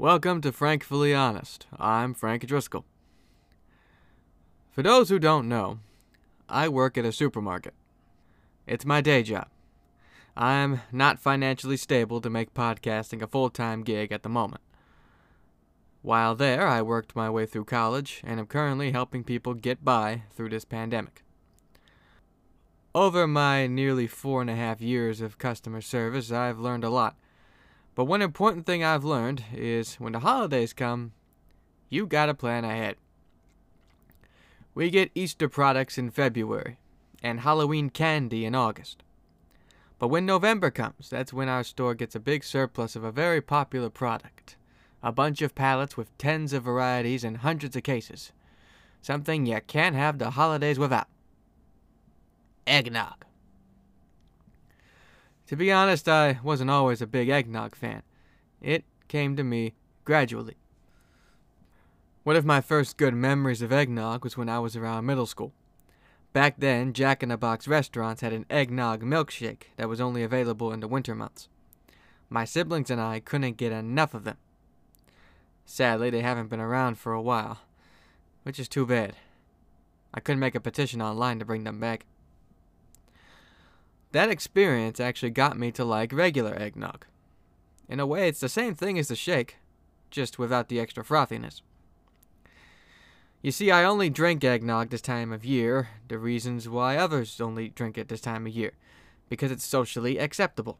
Welcome to Frankfully Honest. I'm Frank Driscoll. For those who don't know, I work at a supermarket. It's my day job. I'm not financially stable to make podcasting a full time gig at the moment. While there, I worked my way through college and am currently helping people get by through this pandemic. Over my nearly four and a half years of customer service, I've learned a lot. But one important thing I've learned is when the holidays come, you gotta plan ahead. We get Easter products in February and Halloween candy in August. But when November comes, that's when our store gets a big surplus of a very popular product a bunch of pallets with tens of varieties and hundreds of cases. Something you can't have the holidays without eggnog. To be honest, I wasn't always a big eggnog fan. It came to me gradually. One of my first good memories of eggnog was when I was around middle school. Back then, Jack in the Box restaurants had an eggnog milkshake that was only available in the winter months. My siblings and I couldn't get enough of them. Sadly, they haven't been around for a while, which is too bad. I couldn't make a petition online to bring them back. That experience actually got me to like regular eggnog. In a way, it's the same thing as the shake, just without the extra frothiness. You see, I only drink eggnog this time of year, the reasons why others only drink it this time of year, because it's socially acceptable.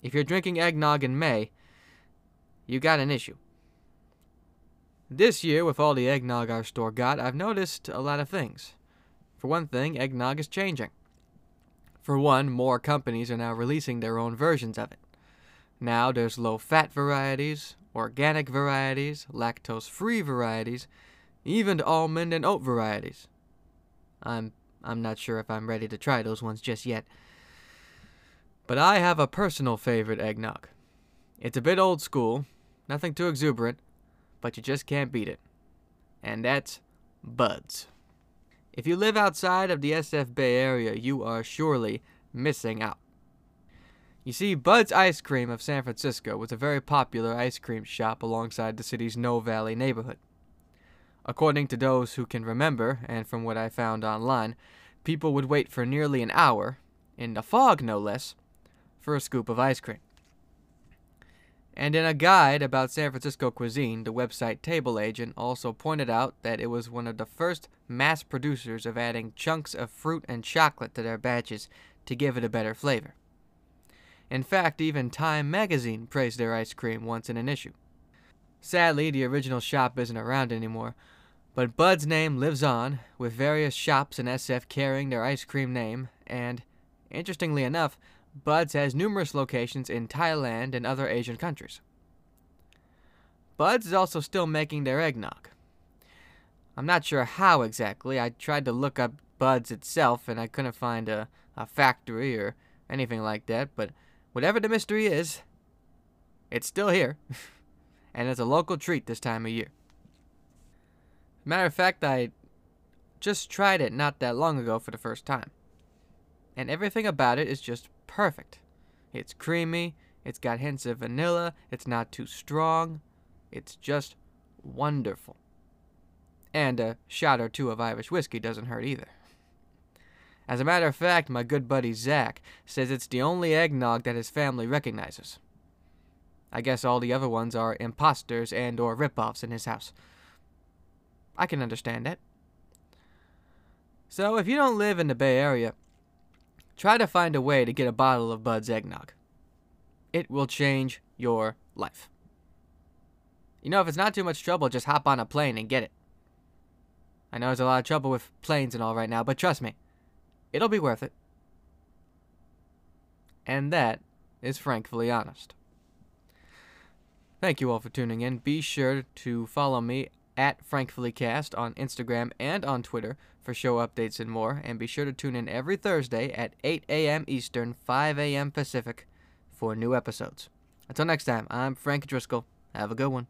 If you're drinking eggnog in May, you got an issue. This year, with all the eggnog our store got, I've noticed a lot of things. For one thing, eggnog is changing. For one, more companies are now releasing their own versions of it. Now there's low fat varieties, organic varieties, lactose free varieties, even almond and oat varieties. I'm I'm not sure if I'm ready to try those ones just yet. But I have a personal favorite eggnog. It's a bit old school, nothing too exuberant, but you just can't beat it. And that's Buds. If you live outside of the SF Bay Area, you are surely missing out. You see, Bud's Ice Cream of San Francisco was a very popular ice cream shop alongside the city's Noe Valley neighborhood. According to those who can remember, and from what I found online, people would wait for nearly an hour, in the fog no less, for a scoop of ice cream. And in a guide about San Francisco cuisine, the website Table Agent also pointed out that it was one of the first mass producers of adding chunks of fruit and chocolate to their batches to give it a better flavor. In fact, even Time magazine praised their ice cream once in an issue. Sadly, the original shop isn't around anymore, but Bud's name lives on, with various shops in SF carrying their ice cream name, and, interestingly enough, Bud's has numerous locations in Thailand and other Asian countries. Bud's is also still making their eggnog. I'm not sure how exactly. I tried to look up Bud's itself and I couldn't find a, a factory or anything like that, but whatever the mystery is, it's still here. and it's a local treat this time of year. Matter of fact, I just tried it not that long ago for the first time. And everything about it is just perfect. It's creamy, it's got hints of vanilla, it's not too strong. It's just wonderful. And a shot or two of Irish whiskey doesn't hurt either. As a matter of fact, my good buddy Zach says it's the only eggnog that his family recognizes. I guess all the other ones are imposters and or rip-offs in his house. I can understand that. So if you don't live in the Bay Area, try to find a way to get a bottle of Bud's eggnog. It will change your life. You know, if it's not too much trouble, just hop on a plane and get it. I know there's a lot of trouble with planes and all right now, but trust me, it'll be worth it. And that is frankly honest. Thank you all for tuning in. Be sure to follow me at FrankfullyCast on Instagram and on Twitter for show updates and more. And be sure to tune in every Thursday at 8 a.m. Eastern, 5 a.m. Pacific for new episodes. Until next time, I'm Frank Driscoll. Have a good one.